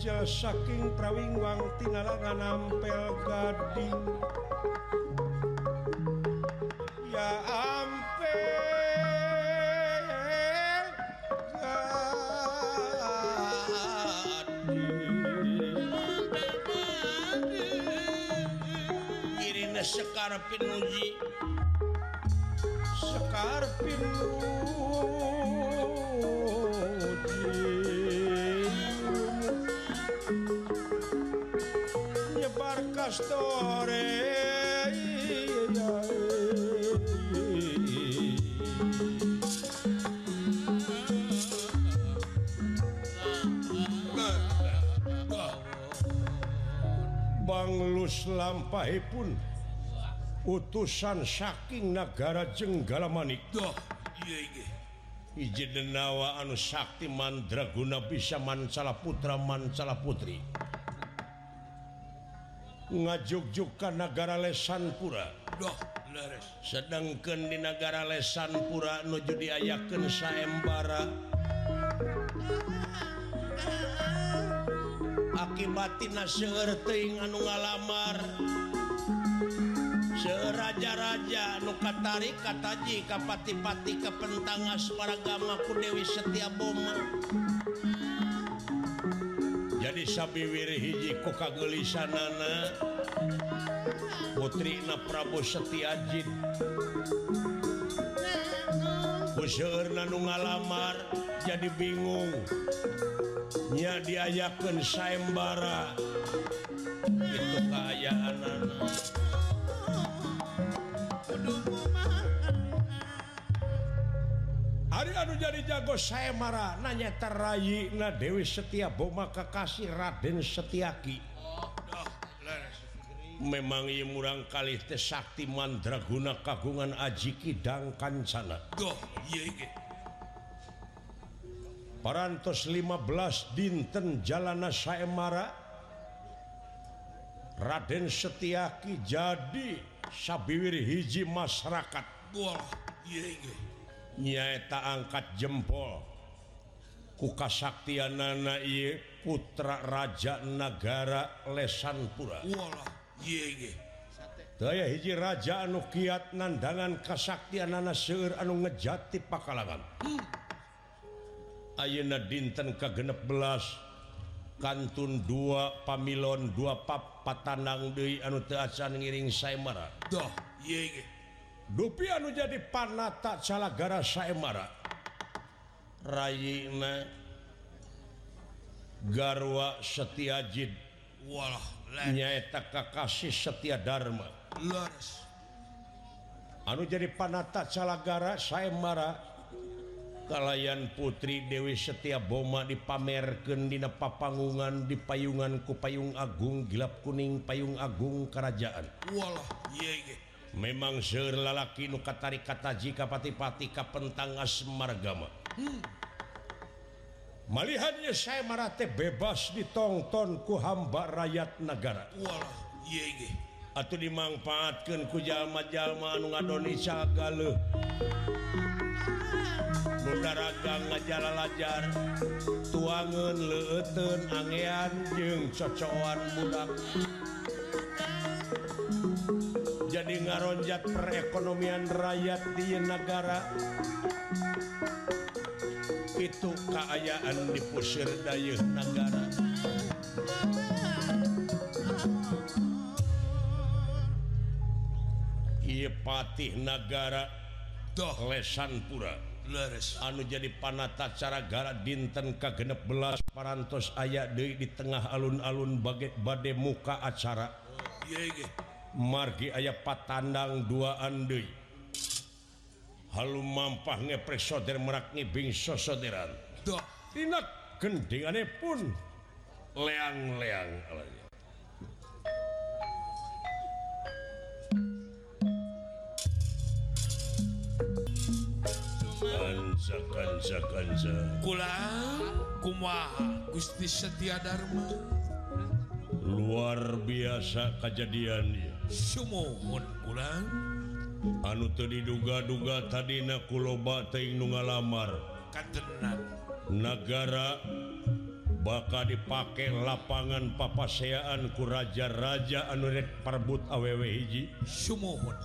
Ejjal saking prawingwang tinalangan nampel gading. Ya Irina sekar pinuji. Sekar pinuji. pastore Banglus lampahipun utusan saking negara Jenggala Manik ijin denawa anu Sakti Mandraguna bisa Mancala Putra Mancala Putri ngajugjug ke negara lesan pura sedangkan di negara lesan pura nuju diayaken sayembara akibat naseing anu ngalamar. Seraja-raja nukatari kataji kapati-pati kepentang asparagamaku Dewi setiap Boma. jadi sabiwir hiji ku kagelisanana Putri na Prabu Setiajid Puseur nanu ngalamar jadi bingung. Nya diayakeun saembara Itu kaayaan anak Kudu hari anu jadi jago saya marah nanya terrayi na Dewi Setia Boma Kakasih Raden Setiaki oh, memang ia murang kali teh Sakti Mandraguna kagungan aji kidang Kancana Duh, iya, iya. parantos 15 dinten Jalana Saemara Raden Setiaki jadi sabiwir hiji masyarakat Wah, iya, iya. nyaeta angkat jempol. Kuka kukasaktian nana putra Raja negara lesanpura. Daya hiji Raja anu kiat nandangan kasaktian nana seur anu ngejati pakalangan. Ayeuna dinten ke genep belas kantun dua pamilon dua pap patanang Dei anu teacan ngiring saya marah doh dupi anu jadi panata calagara Saemara Raina garwa setiajid nyaeta Kakasih setia Dharma. Lers. anu jadi panata calagara Saemara kalayan putri Dewi Setia Boma dipamerken Dina papangungan di payungan ku payung Agung gelap kuning payung Agung kerajaan. Walah ye, ye. memang seueur lalaki nu tari kataji jika pati-pati kapentangas margama hmm. melihatnya saya marate bebas ditontonku hamba rakyat negara. Atau dimanfaatkan ku jalma-jalma anu ngadoni sagale Nundaraga ngajala lajar tuangan leun angean jeung cocokan budak. ngaronjak perekonomian rakyat di negara. Itu keayaan di pusir daya negara Ipatih negara. Doh lesanpura Leres. anu jadi panata cara gara dinten ke genep belas parantos ayat Dewi di tengah alun-alun baget badai muka acara. Oh, iya, yeah. Margi aya patandang dua deui halu mampah ngepres soder merak ngibing sosoderan Duh, Dina gendingane pun. Leang-leang kanca kanca kanca kulang kumaha Gusti Setia Dharma. luar biasa kejadiannya Sumohon pulang. Anu tadi duga-duga tadi nakuloba ngalamar. Negara bakal dipakai lapangan papaseaan kuraja-raja anurek perebut aww hiji. Sumohon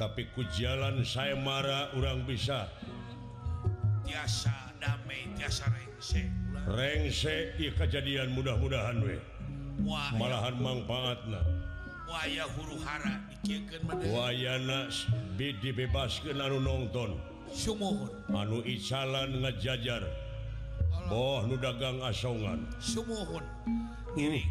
tapi ku jalan saya marah orang bisa. Biasa damai biasa rengse. Rengse kejadian mudah-mudahan we. Malahan manfaatna wayah huru-hara wayanas dibebaskan anu nonton Sumohon anu isalan ngajajar. Oh nu dagang asongan. Sumohon ini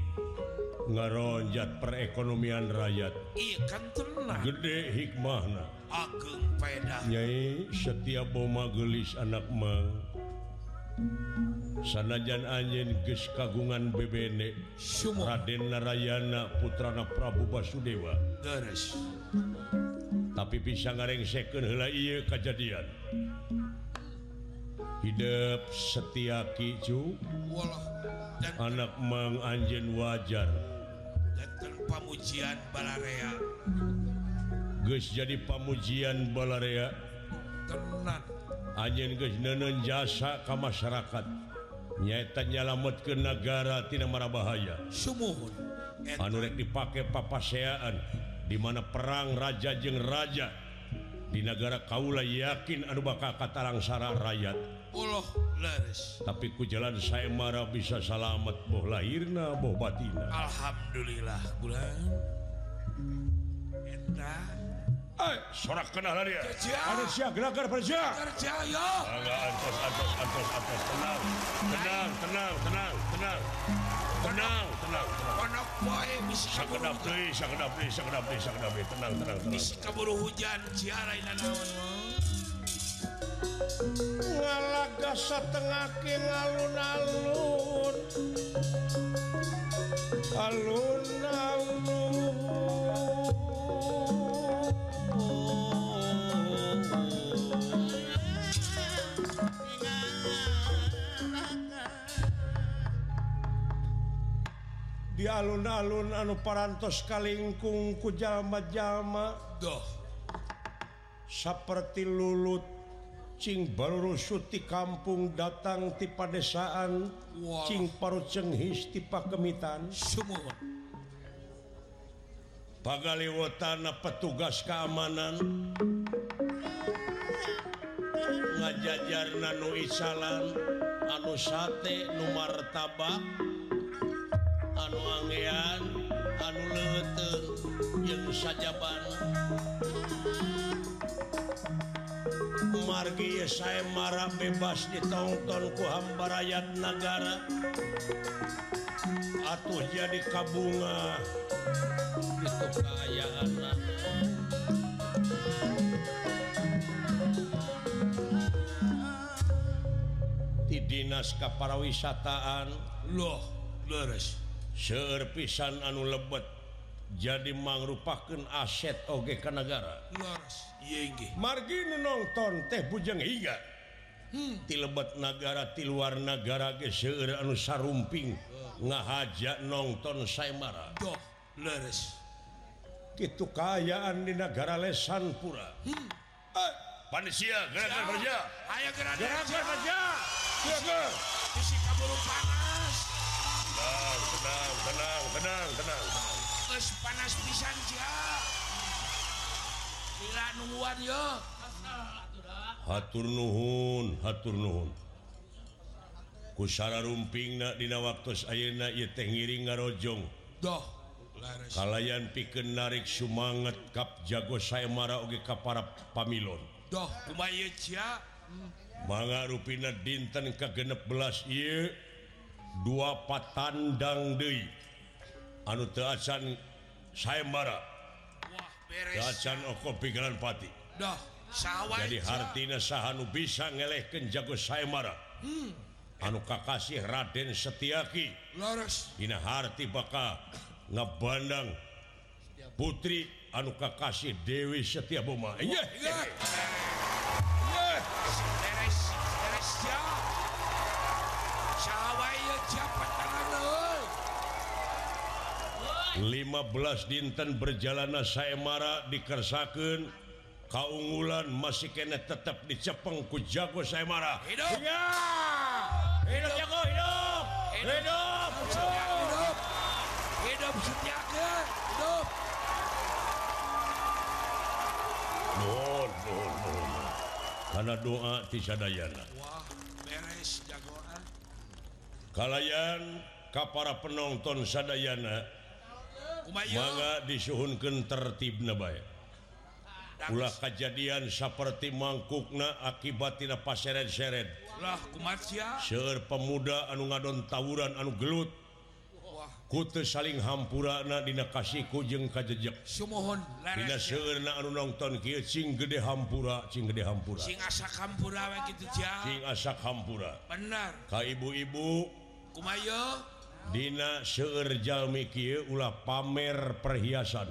ngaronjat perekonomian rakyat. Ikan tenang. Gede hikmahna. Ageng pedang Nyai setiap boma gelis anak mang sanajan Anjin kes kagungan BBnek Raden Narayana Putrana Prabu Basudewa. Deres. tapi bisa ngareng second kejadian hidup setia kicu Walah, dan anak Mang anjen wajar. dan pamujian Balarea Gus jadi pamujian Balarea tenang. ajen kenon jasa ke masyarakat. Nyaitanyalamet ke negara tidak marah bahaya. Summohun anurek dipakai papaseaan dimana perang ja jeng raja. Di negara Kaula yakin Aduh baka katarangsara rakyat. Allah tapi ku jalan saya marah bisa salamet boh lahirna boh batina. Alhamdulillah bulan. sorak kenal dia. Kerja. Ada siap gerakan kerja. Kerja ya. Enggak antos antos antos antos tenang. Tenang tenang tenang tenang. Tenang tenang tenang. Anak poe bisi kaburu. Sakedap deui sakedap deui sakedap deui sakedap deui tenang tenang tenang. Bisi kaburu hujan ciara ina naon. Ngalaga satengah ke ngalun-alun. Alun-alun. di alun-alun anu parantos kalingkung kujallma-jalma doh seperti lulut Cing baru Suti kampung datang ti padesaan. Wow. Cing paru cenghis ti pakemitan. Semua pagaliwotana petugas keamanan. Ngajajar nanu isalan. Anu sate nu martabak. anu angean anu leteng jeung sajaban. Margi sae marah bebas ditonton ku hamba rakyat negara atuh jadi kabunga itu kekayaan di dinas kaparawisataan loh leres. serpisan anu lebet jadi mangrupakan aset oge ke negara margin nonton teh bujang hingga hmm. ti lebet negara ti luar negara ge seueur anu sarumping oh. ngahajak nonton saimara doh leres kitu kayaan di negara lesan pura hmm. eh, panitia gerakan kerja. Ayo gerakan kerja. Gerakan kerja. Isi kaburu panas. panas panas pisan hatur Nuhun hatur Nuhun. Kusara rumping Dina waktu Ayeuna ngiring ngarojong. Kalayan piken narik sumangat kap jago saya marah oge kap para pamilon. Doh manga ruina dinten ke genep belas ye dua patandang Dei anu teasan saya pikiran Pati. Hariu bisa ngelehkan jago saya marah. Hmm. anu Kakasih Raden Setiaki. Dina Harti baka ngebandang Putri anu Kakasih Dewi setiap rumah 15 dinten berjalana saya marah dikersakan kaunggulan masih kene tetap dicepengku jago saya marah hidup! Ya! Hidup jago hidup! Hidup hidup! Hidup! Hidup setiaga hidup! Non non non karena doa tisadayana wah beres jagoan ah. kalayan kapara penonton sadayana mangga disuhunkan tertib nabaya ulah kejadian seperti mangkukna akibat tidak paseret-seret. Ulah kumat seur pemuda anu ngadon tawuran anu gelut. Kute saling hampurana dina kasiku jeung kajejek. Sumohon dina seueurna anu nonton kieu cing gede hampura cing gede hampura. Sing asak hampura we kitu cia cing asak hampura. Bener ka ibu-ibu kumaha Dina seurjalmi ulah pamer perhiasan.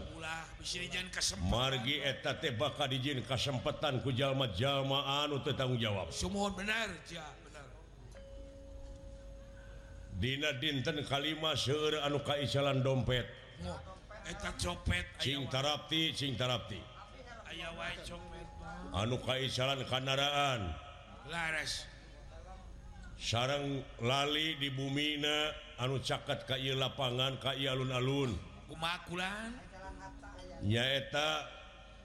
Margi eta bakal dijin kesempatan kujallma-jalmaan untuk tanggung jawab. Semua benar ja, Dina dinten kalima seur anu Kaisalan dompet. Copet copettarapti Cingtarapti anu Kaisalan kandaraan sarang lali di bumina anu caket Kayu lapangan Kay alun-alun. Umakulan nyaeta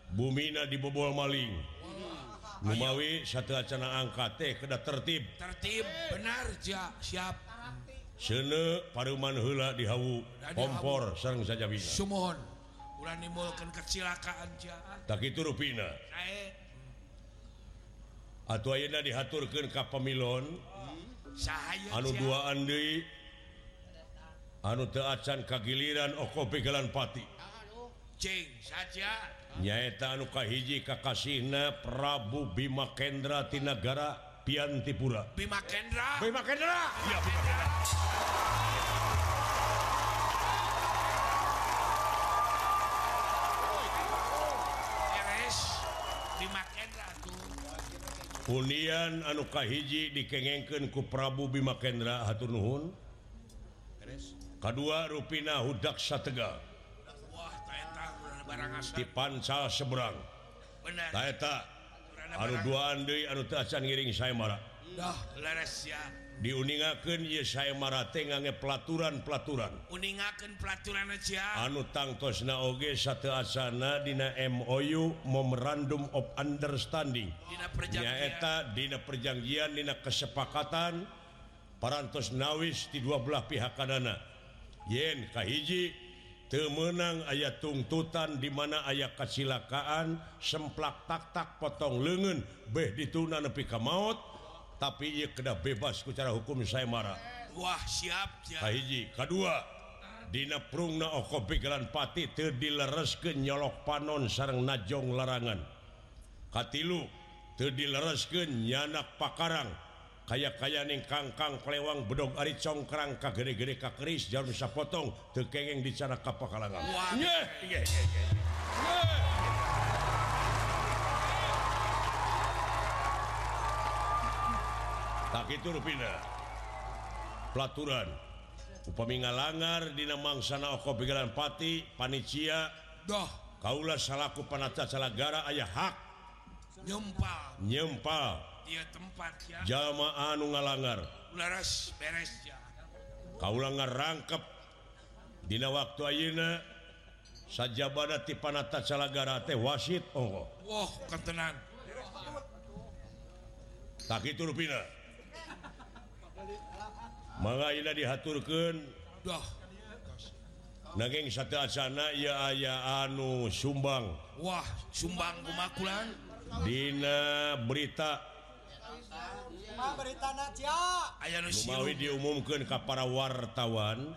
Bumina dibobol maling. Hmm. Numawi satu acana angkat teh kedah tertib. Tertib benar ja, siap. Sene paruman hula di hawu kompor serang saja bisa sumohon. Ulah nimulkan kecelakaan ja. Tak itu rupina. Sae. atau ayeuna dihaturkan ke pemilon hmm. anu dua andi anu teacan kagiliran oko pilan pati. Nyaeta anu kahiji Kakasihna Prabu Bima Kendra Tinagara Piantipura. Bima Kendra Bima Kendra ya Bima Kendra Unian anu kahiji dikengengken ku Prabu Bima Kendra Hatur Nuhun. kedua ruina Hudaksa Tegal dipancal seberang. Ing saya marah diuningaken saya marah tenge pelaturan-pelaturan. Uningaken pelaturan aja anu tangtos naoge satu asana Dina MOU memorandum of understanding. Nyaeta Dina perjanjian Dina kesepakatan. Parantos nawis di dua belah pihak kanana. yen Kahiji temenang ayat tuntutan dimana ayat kecelakaan semplak tak-tak potong lengan beh dituna nepi ke maut tapi ia kena bebas secara hukum saya marah Wah siap Kahiji kedua Dina prungna oko pikiran pati teu dilereskeun nyolok panon sareng najong larangan. Katilu teu dilereskeun nyanak pakarang kaya-kaya ning kangkang pelewang bedog Ari congkrang ka gede-gede ka keris jarum bisa potong tekengeng di cara Nyeh. tak itu rupina. Pelaturan. Upami ngalangar dina mangsana oko pikiran pati panitia. Dah kaulah salaku panata salagara ayah hak. Nyempal. Nyempal. dia tempat ya. jamaah anu ngalanggar laras beres ya. kaulang ngarangkep. Dina waktu Ayeuna saja ti panata salahgara teh wasit Oh wow, ketenang tak itu rupina. Mangga ayeuna dihaturkeun. dah. Nanging satu asana ya aya anu sumbang. Wah sumbang kumakulan. Dina berita beritawi diumumkan ke para wartawan.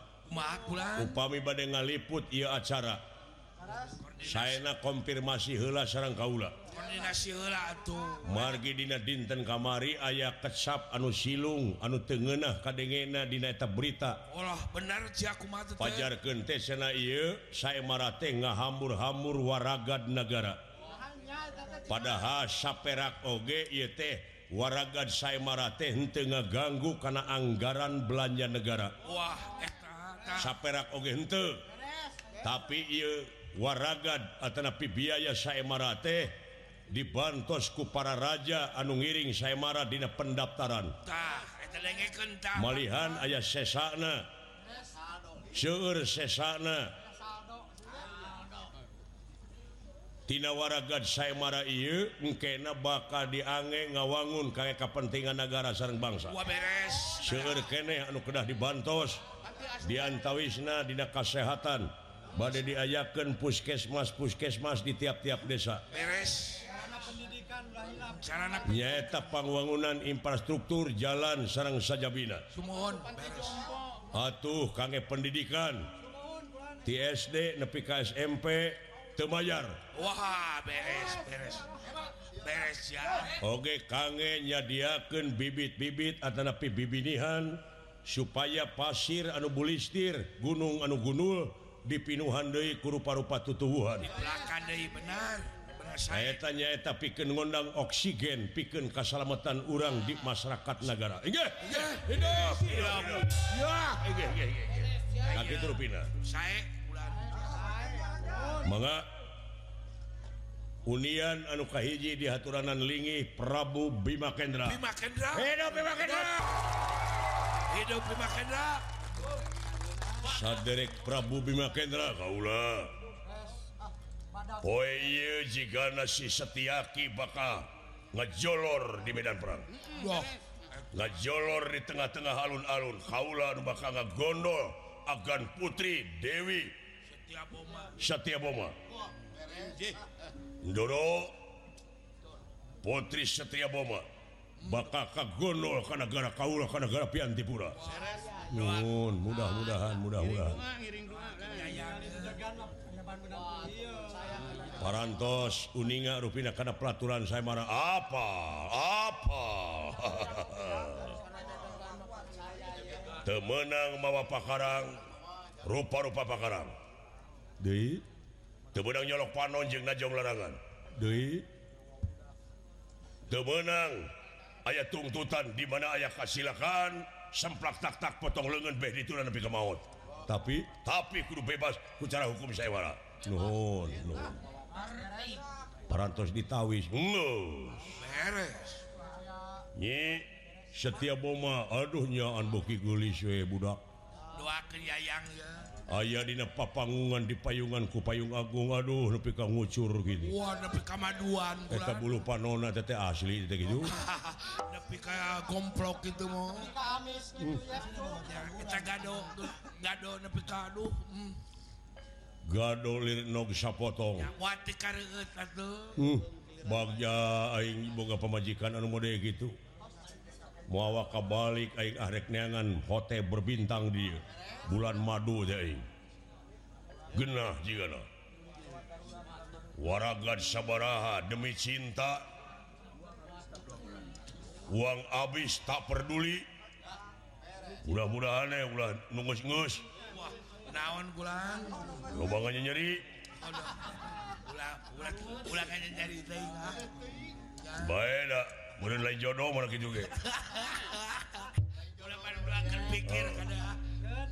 Upami badai ngaliput ia acara. Saya konfirmasi hela sarang Kaula. Margi Dina dinten kamari ayaah kecap anu silung anu tengenah kadengena dinaeta berita. Allah benar pajar kente saya marate nga hambur-hamur waragad negara padahal saperak oge OG teh warraga Saimara henteu ngaganggu kana anggaran belanja negara. Wah saperak oge henteu. tapi ieu waragad Atanapi biaya Saimara teh dibantos ku para raja anu ngiring Saimara Dina pendaftaran. Tah, eta lengekeun tah. Malihan aya sesana. Seur sesana. tinawaraga saya marah mungkin bakal diange ngawangun kayak kepentingan negara sarang bangsa. Bereskeneh anu kedah dibantos diantawisna dina kesehatan badai diayakan puskesmas puskesmas di tiap-tiap desa. Beres. Sarana nyata pangwangunan infrastruktur jalan sarang sajabina. Atuh kangge pendidikan. TSD nepi ka SMP Temayar Wah beres beres. Beres ya. Oke kangenya diaken bibit-bibit atau napi bibinihan supaya pasir anu bulistir gunung anu gunul dipinuhan Dei kurupa-rupa tutuhan saya tanya tanyaeta piken ngondang oksigen piken kesalamatan orang di masyarakat negara saya manga Unian anu kahiji di haturanan lingi Prabu Bima Kendra. Bima Kendra. Hidup Bima Kendra. Hidup Bima Kendra. Saderek Prabu Bima Kendra kaula. Poe ieu jigana si Setiaki bakal ngejolor di medan perang. Wah. Ngejolor di tengah-tengah alun-alun kaula nu bakal ngagondol agan putri Dewi Setia Boma. Ndoro. Putri Setia Boma. Bakal kagonol ke negara kaula ke negara Piantipura Nun mudah-mudahan mudah-mudahan Parantos uninga rupina karena peraturan saya marah. Apa? Apa? Temenang mawa pakarang rupa-rupa pakarang. Dewi tebenang nyolok panon jeung najong larangan Dewi tebenang ayat tuntutan di mana ayah kasilakan semplak tak tak potong lengan beh itu dan ke maut tapi? Tapi kudu bebas ku cara hukum wara nuhun nuhun parantos ditawis ngeus beres nyi setiap boma aduh nyaan boki gulis we budak. doakan yayang ya. Ayaah dina papangungan di payungan ku payung Agung Aduh nepi ka ngucur gini. Bulu panona tete asli tete gitu. Gomplok itu mau gado gado nepi ka aduh hmm. gado lirik nog sapotong. Ya wati nogsa potong bagja aing boga pamajikan anu mode gitu. muawa kabalik aing arek neangan hotel berbintang di bulan madu genah juga warraga sabaraha demi cinta. Uang habis tak peduli. Mudah-mudahan eh, nunggus-gus naon bulan? Lubangannya nyeri. Ulah ulah ulah aja nyeri ah. baik mulai jodoh mana gitu ge pikir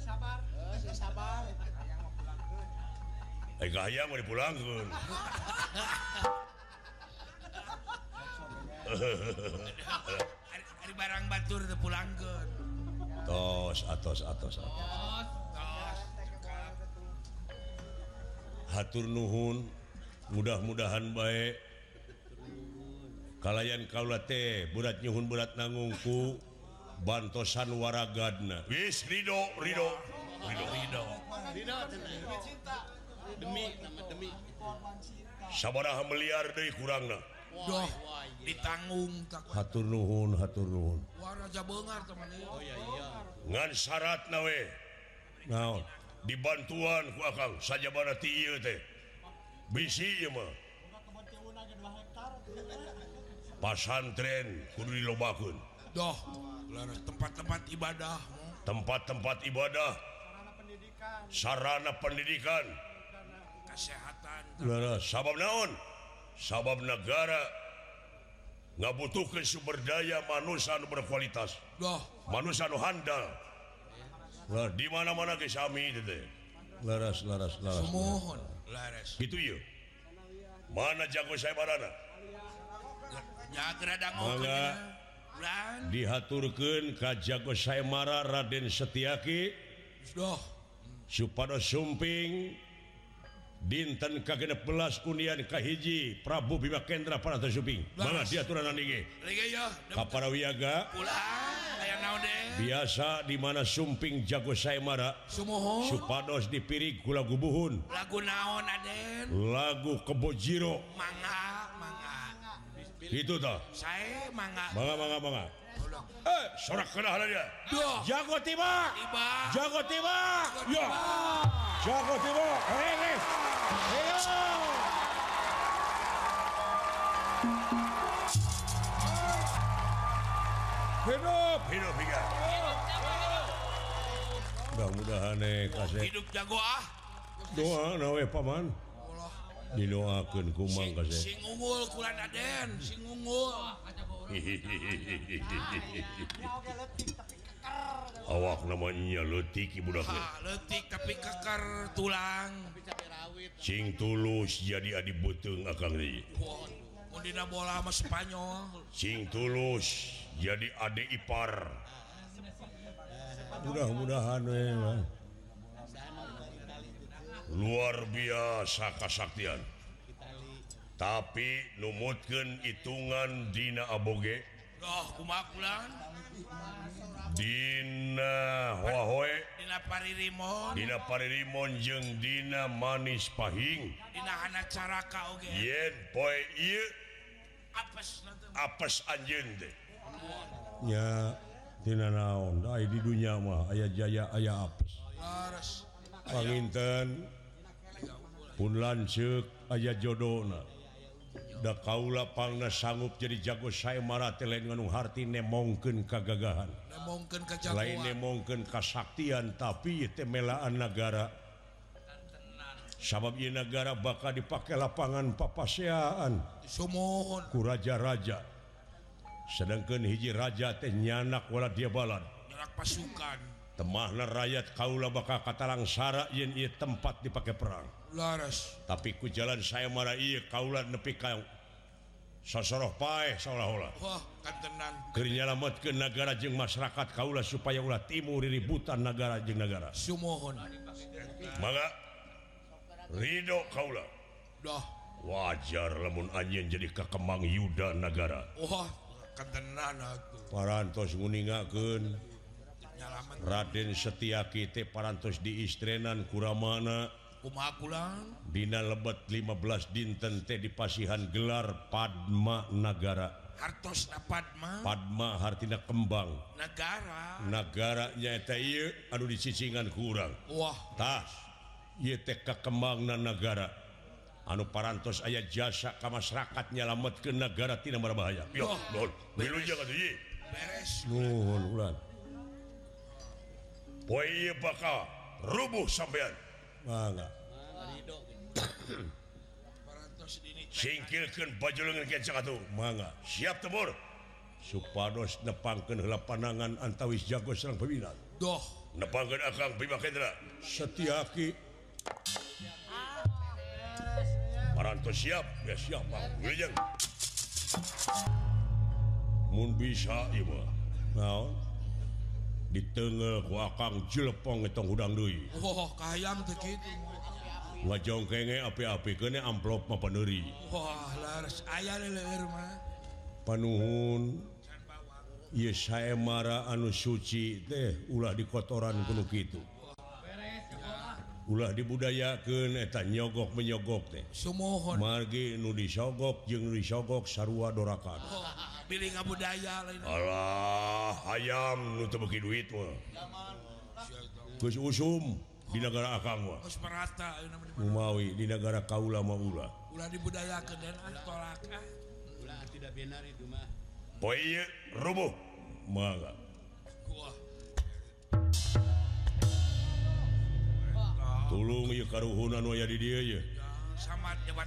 sabar sabar eh gaya mau dipulangkeun Ari barang batur teu pulangkeun tos atos atos atos Tos. hatur nuhun mudah-mudahan baik. kalayan kaulate burat nyhun berat nangungku bantosan waragadna wis Ridho Ridho Ridho sabaraha miliar dari kurangna. Doh, ditanggung hatur nuhun hatur nuhun. Bengar, oh, iya, iya. ngan syarat nawe. Nah dibantuan ku akang saja bara ti teh. Bisi mah. pasantren kudu dilobaun doh tempat-tempat ibadah tempat-tempat ibadah. Sarana pendidikan. Kesehatan. Lara, sabab naon? Sabab negara ngabutuhkan sumber daya manusia berkualitas. Doh. Manusia handal. Nah, di mana-mana ke sami itu teh. Laras laras laras. Mohon laras. Gitu yuk mana jago saya barana? dihaturkan Ka Jago Saymara Raden Setiaki. Supados sumping dinten kagenep belas Unian Kahiji Prabu Bima Kendra para tersuping malah diaturan para Wiaga biasa dimana sumping jago Saymara supados dipirik gula gubuhun lagu naon Aden. lagu kebojiro. Manga manga itu toh. Saya mangga. mangga mangga. Mangga eh sorak kena dia. Duh. jago tiba. Tiba. jago tiba. Ya. Jago tiba. Hei hei. Hidup hidup hidup. Mudah-mudahan eh kasih. Hidup jago ah. doa nawe paman didoakan kumang awak namanya letik budak letik tapi kekar tulang. Sing tulus jadi adi beteng akang ri. Mundina bola sama Spanyol. Sing tulus jadi adik ipar. Mudah-mudahan memang luar biasa kasaktian. Tapi lumutkan hitungan Dina aboge. Oh, Dinawahoi Dina Parimon jeung Dina manis pahing. Apes anjing deh ya Dina naon? Di dunia mah ayah jaya ayah apes. Panginten pun lancet aya jodona da kaula pangna sanggup jadi jago saya marah telengan harti nemongken kegagahan lain nemongken kesaktian tapi temelaan negara sabab sababnya negara bakal dipakai lapangan papaseaan sumohon ku raja-raja. Sedangkan hiji raja teh nyanak wala dia balan balad pasukan. temahna rakyat Kaula bakal katalang Sara yen ia tempat dipakai perang. Laras. Tapi ku jalan saya marah iya Kaula nepi kau. Sosoroh paeh seolah-olah. Wah, oh, kerja lamat ke negara jeng masyarakat Kaula supaya ulah timur ributan negara jeng negara. Sumohon. Maka Ridho Kaula dah. Wajar lamun anjing jadi kekembang Yuda negara. Wah kan kentenan aku. Parantos nguningakeun. Raden Setiakite parantos diistrenan kuramana. Umakulang Dina lebet 15 dinten teh di pasihan gelar Padma Nagara. Hartos na Padma. Padma hartina kembang. Negara negaranya ieu anu dicicingan kurang Wah. Tas ieu teh kakembangna negara anu parantos aya jasa ka masyarakat nyalametkeun negara tina marbahaya. Yo, nuhun wilujeng atuh ieu Beres. Nuhun ulah. Boy bakal rubuh sampean. Mangga. Singkirkeun baju leungeun kencang sakatuh. Mangga. Siap tebur. Supados nepangkeun heula panangan antawis jago serang pembina. Doh, nepangkeun Akang Bima Kendra. Setiaki. Parantos siap, ya siap, Bang. Wilujeng. Mun bisa ieu mah. Naon? ditengel ku akang jelepong etong udang Dui. Oh, wajong kenge api-api kene amplop mapaneri oh, panuhun Yes saya mara anu suci teh ulah di kotoran kuno itu ulah dibudayaken eta eh, nyogok menyogok teh. Sumohon. Margi nu disogok jeung disogok sarua dorakan oh. pilih ngabudaya lain Allah ayam nu teu beuki duit mah. Geus usum di negara akang mah. Geus merata umawi di negara kaula mah ulah. Ulah dibudayakeun dan tolak ah. Ulah tidak benar itu mah. Poe ieu rubuh. Mangga tulung ieu karuhunan aya di dieu ye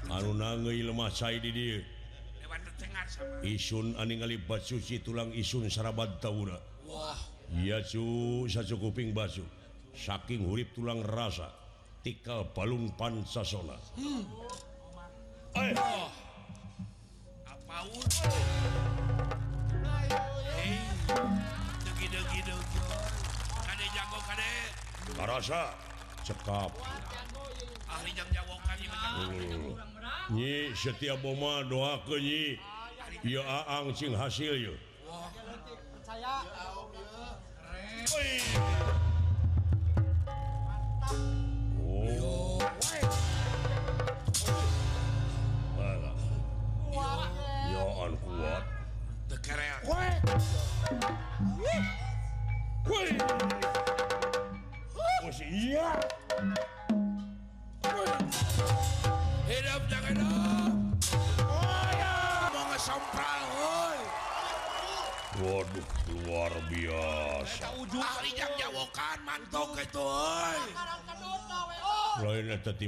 anu nangeui lemah cai di dieu. isun aningali bas Suci tulang isun sarabat taura ya satu kuping basuh. Saking hurip tulang rasa tikal balun pansasona. Hmm. hey. oh. apa hey. Dugi -dugi -dugi. Kade jago kade. Rasa cekap. Ahli jam jago kami hmm. Nyi setiap boma doa ke nyi. Aang sing hasil yuk Hidup jangan dong.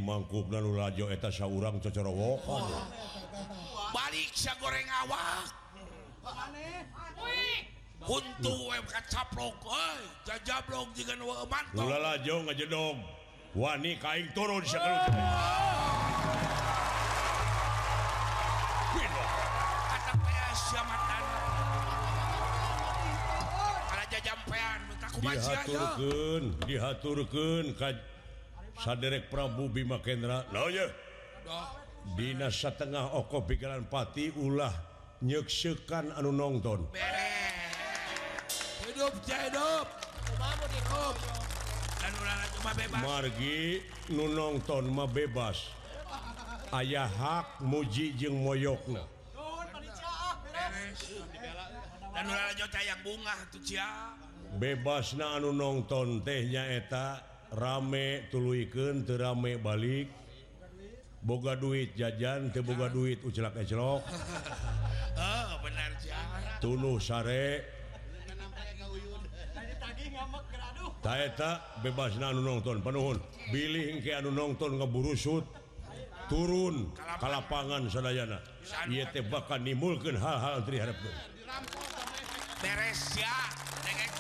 mangkuk daneta seorang cocorowo balik saya goreng awak untuk caplok jajablok juga lajo ngejedog Wani kain turun saya dihaturkan dihaturkan saderek Prabu Bima Kendra no, yeah. Dinas setengah oko pikiran pati ulah nyeksekan anu nonton hidup hidup. Margi nu nonton mah bebas. Ayah hak muji jeung moyokna. Dan bunga tuh cia bebas na anu nonton tehnya eta rame tuluken terame balik. Boga duit jajan teboga duit ucelak-celok tunuh sare. Taeta bebas na anu nonton penuhun billing ke anu nonton ngeburusut turun ke lapangan sedayana ia tebakan dimulkan hal-hal terhadap beres ya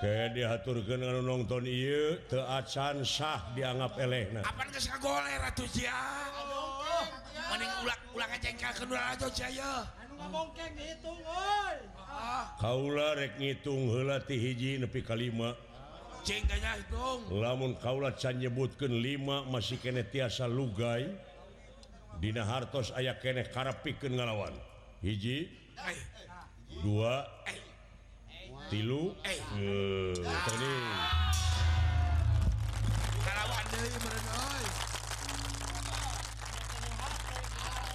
Oke diaturkan nonton iu, teacan sah dianggap eleh Kaula rek ngitung helati hiji nepi kalima lamun kauula can nyebutkan 5 masih kene tiasa lugai Dina hartos aya kenek kara ngalawan. Hiji dua eh tilu eh,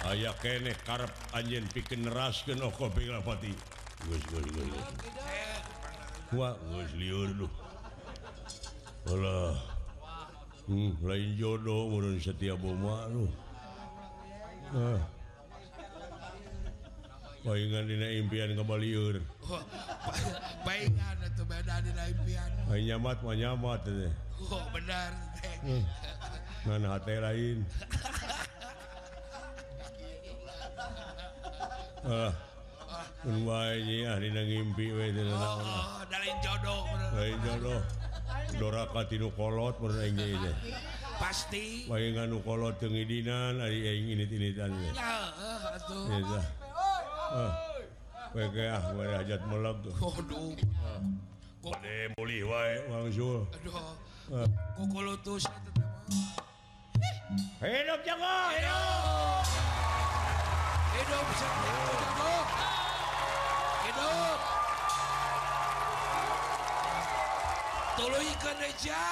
aya kene karep anj pikin rasken kopipati hmm, lain jodoh murun setiap boma lu ah. palingan dina impian kembaliur saingan itu beda di impian. pihak. Nyamat mau nyamat ini. Oh benar. Hmm. Ngan hati lain. Ah. Kun wae ye ahli nang ngimpi we dina naon. Oh, oh lain jodoh. Lain jodoh. Doraka tinu kolot mun aing ge. Pasti. Wae nganu kolot teu ngidinan ari aing init-initan. Ya, heeh atuh. Ya. Ah. PGA ah, mana hajat melag Oh Waduh. Pade mulih wae Mang Zul. Aduh. Eh. Kokolo tuh saya tetap. Hidup jago, hidup. Hidup oh. jago. Hidup. Tolong ikan aja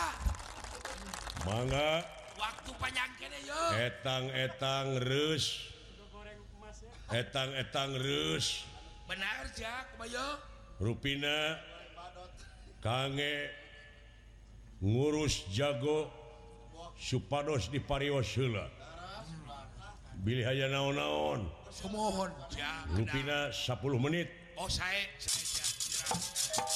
Mangga. Waktu panjang kene ya, yo. Etang-etang rus. Etang-etang rus. benar ruina kangge ngurus jago supados di Pariola Billy aja naon-naon. Semohon Rupina 10 menit. Oh saya, saya, saya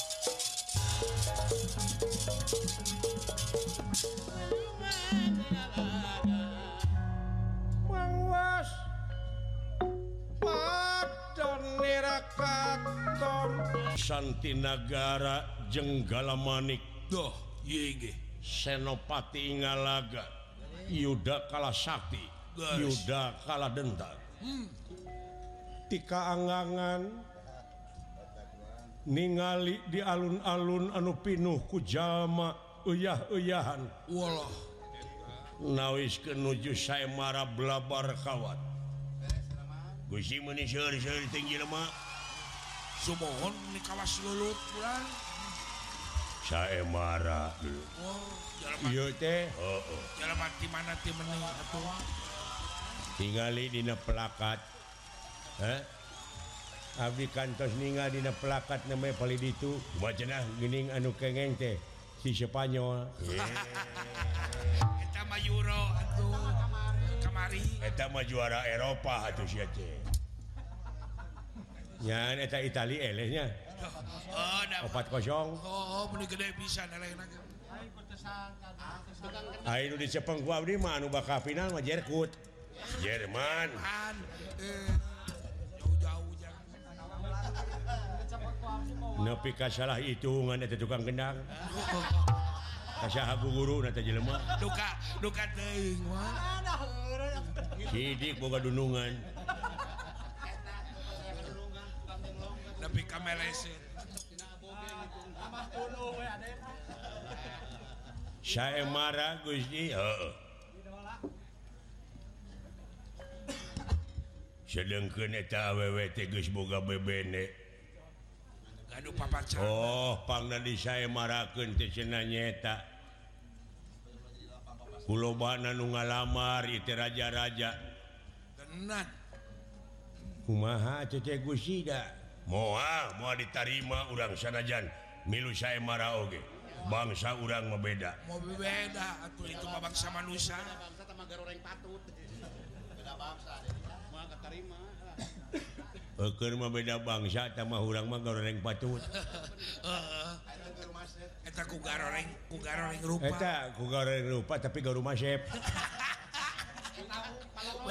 Santinagara jenggala manik doh senopati ngalaga. Yuda kalah Sakti. Yuda kalah denda. Hmm. tika angangan. Ningali di alun-alun anu pinuh ku jalma uyah-uyahan. Walah. Nawis kenuju saya marah blabar kawat eh, Gusi manisir tinggi lemak Sumohon di kawas lulut kurang saya marah oh, tinggali di pelakat eh? Abdi kantos ninga di pelakat namanya paling itu wacenah gening anu kengeng teh? Si Spanyol Eta Euro atau kamari Eta mah juara Eropa atau siapa Ya, eta Itali elehnya. Oh, opat kosong. Oh, meni gede bisa elehna. Ayo di Jepang gua abdi mah anu bakal final mah Jerkut. Jerman. Jauh-jauh jangan. Nepi ka salah hitungan eta tukang gendang. Kasaha guru nata jelema. Duka, duka teuing. Sidik boga dunungan. tapi kamelesin saya marah Gusti Sedengkeun eta awewe teh geus boga bebene Aduh papa cana. Oh, pangna di saya marakeun teh cenah nyeta. Kulobana nu ngalamar ieu raja-raja. Tenan. Kumaha cece Gusti da? moa mau ditarima urang sanajan. Milu saya marah oge bangsa urang membeda mau beda atau itu mah bangsa manusia. Bangsa sama goreng patut. Beda bangsa mau keterima Eker mah beda bangsa sama urang mah goreng patut. Eta ku garoreng, ku garoreng rupa. Eta ku goreng rupa tapi garu masep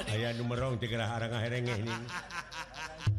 Ayah numerong tiga arang aherengeh nih.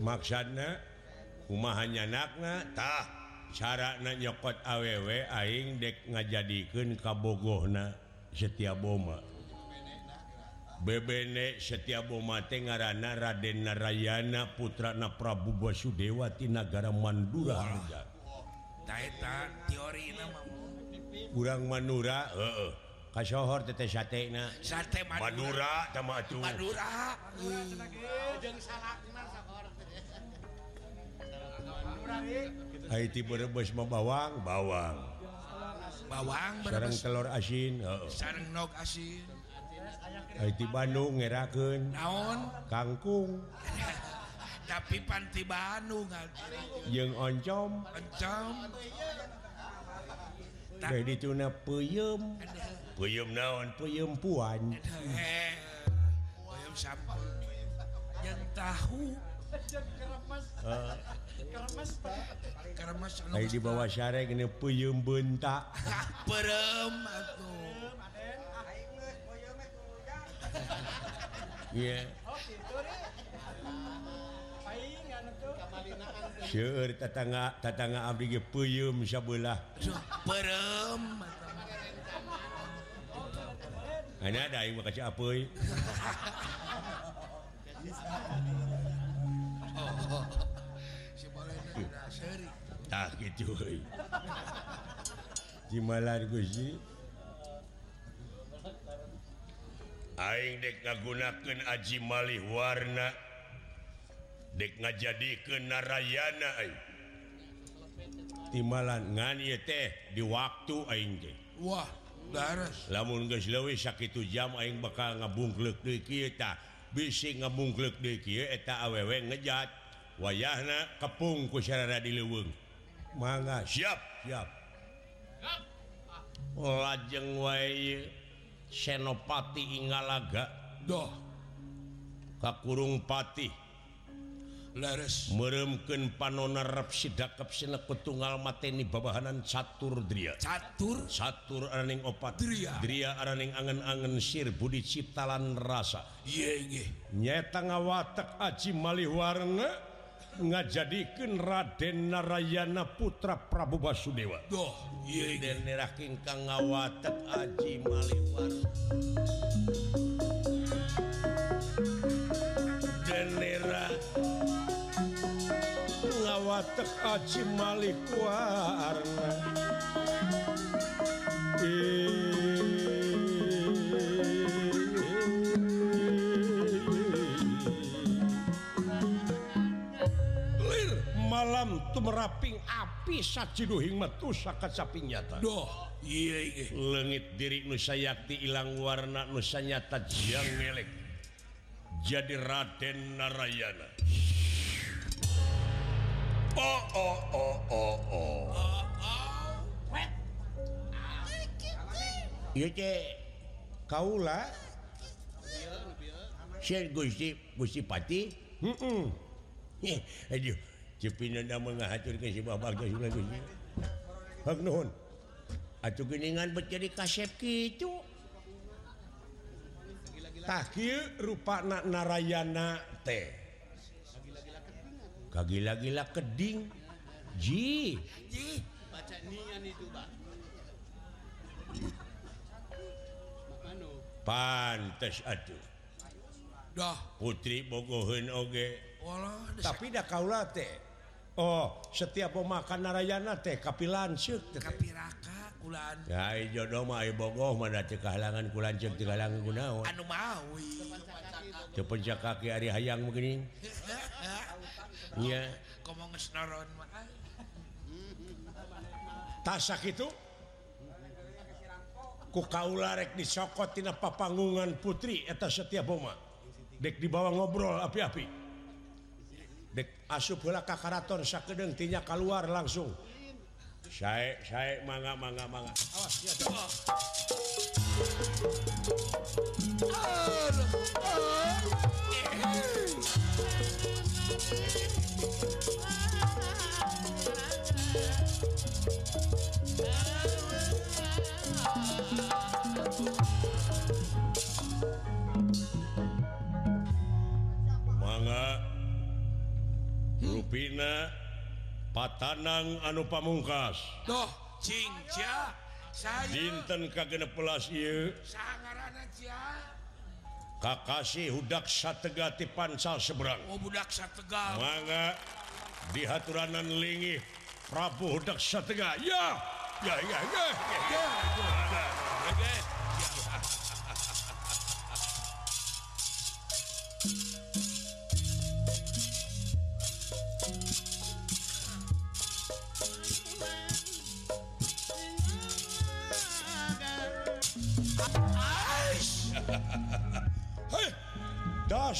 maksana kumahannya natah sarana nyokot awewe aing dek ngajadikan kabogohna setiap boma. Bebene setiap boma Tengarana Raden Narayana Putrana Prabu Basudewati Nagara Mandura. Kurang Manura heeh. kasohor tete sate na. Sate madura. Sama atuh madura. Haiti berebes mau bawang bawang. Bawang sarang telur asin uh -oh. sarang nog asin. Haiti Bandung ngerakeun. Naon? Kangkung. Tapi panti Bandung jeung oncom. Oncom. dituna puyum puyum naon? Puyum puan. Eh, eh, eh, puyum sampel yang tahu. Kayak di bawah syarek gini puyum bentak. Perem atuh Iya yeah. Oh, tetangga tetangga Abdi ge peuyeum sabelah perem. Hanya ada yang makasih apoy tak gitu di malar gusi Aing dek ngagunakan aji malih warna. dek nga jadi kenarayana timalan nganye teh di waktu aing teh wah daras. Lamun geus leuwih sakitu jam aing bakal ngabungkleuk deui kieu tah bisi ngabungklek deui kieu eta awewe ngejat. Wayahna kepung ku sarara di leuweung. Mangga. Siap siap. Lajeng wae senopati ingalaga. Doh kakurung patih meremken panonarap sidakap sinekut tunggal mateni babahanan catur Dria. Catur? Catur aning opat. Dria. Dria araning angen-angen sir budi ciptalan rasa. Nyeta ngawatak aji malih warna ngajadikan Raden Narayana putra Prabu Basudewa. Doh dan nerah kingkang ngawatak aji malih warna watak aci malih warna Lir malam tumeraping api saji duhing metu sakat sapi nyata. Doh iya iye. Lengit diri nusayakti ilang warna nusanyata jang ngelek. Jadi Raden Narayana. Oh, oh, oh, Kaula Hak nuhun acuh geningan berjadi kasep gitu tak rupa na narayana teh kagila-gila keding. Ji. Ji pantes aduh dah. Putri Bogohun Oge. Walah, tapi dah kaula teh. Oh setiap pemakan narayana teh kapilan syuk kapiraka kulan. Ya jodoh mah bogoh mana teh kahalangan kulan cek teh kahalangan gunaon anu mawi teu pencak kaki ari hayang begini. yeah. tasak itu ku kaularek disokotina papanggungan putri eta setiap boma dek dibawa ngobrol api-api dek asup hela kakaraton sakedeng tinya keluar langsung saya saya mangga mangga mangga awas ya oh. Oh, oh. Eh. Pina patanang anu pamungkas. Loh Cinca dinten kagenelas Kakasih hudak sategati pancal seberang. Oh, budak manga mangga dihaturanan linggih Prabu hudak satega. Ya ya ya ya, ya, ya, ya.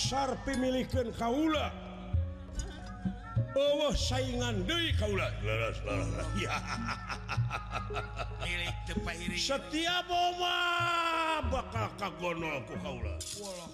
dasar pemilikan Kaula. Oh saingan Dewi Kaula. Setiap Oma bakal kagonoku Kaula. Walah,